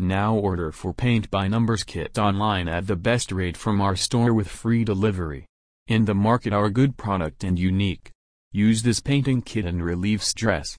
Now order for Paint by Numbers kit online at the best rate from our store with free delivery. In the market our good product and unique. Use this painting kit and relieve stress.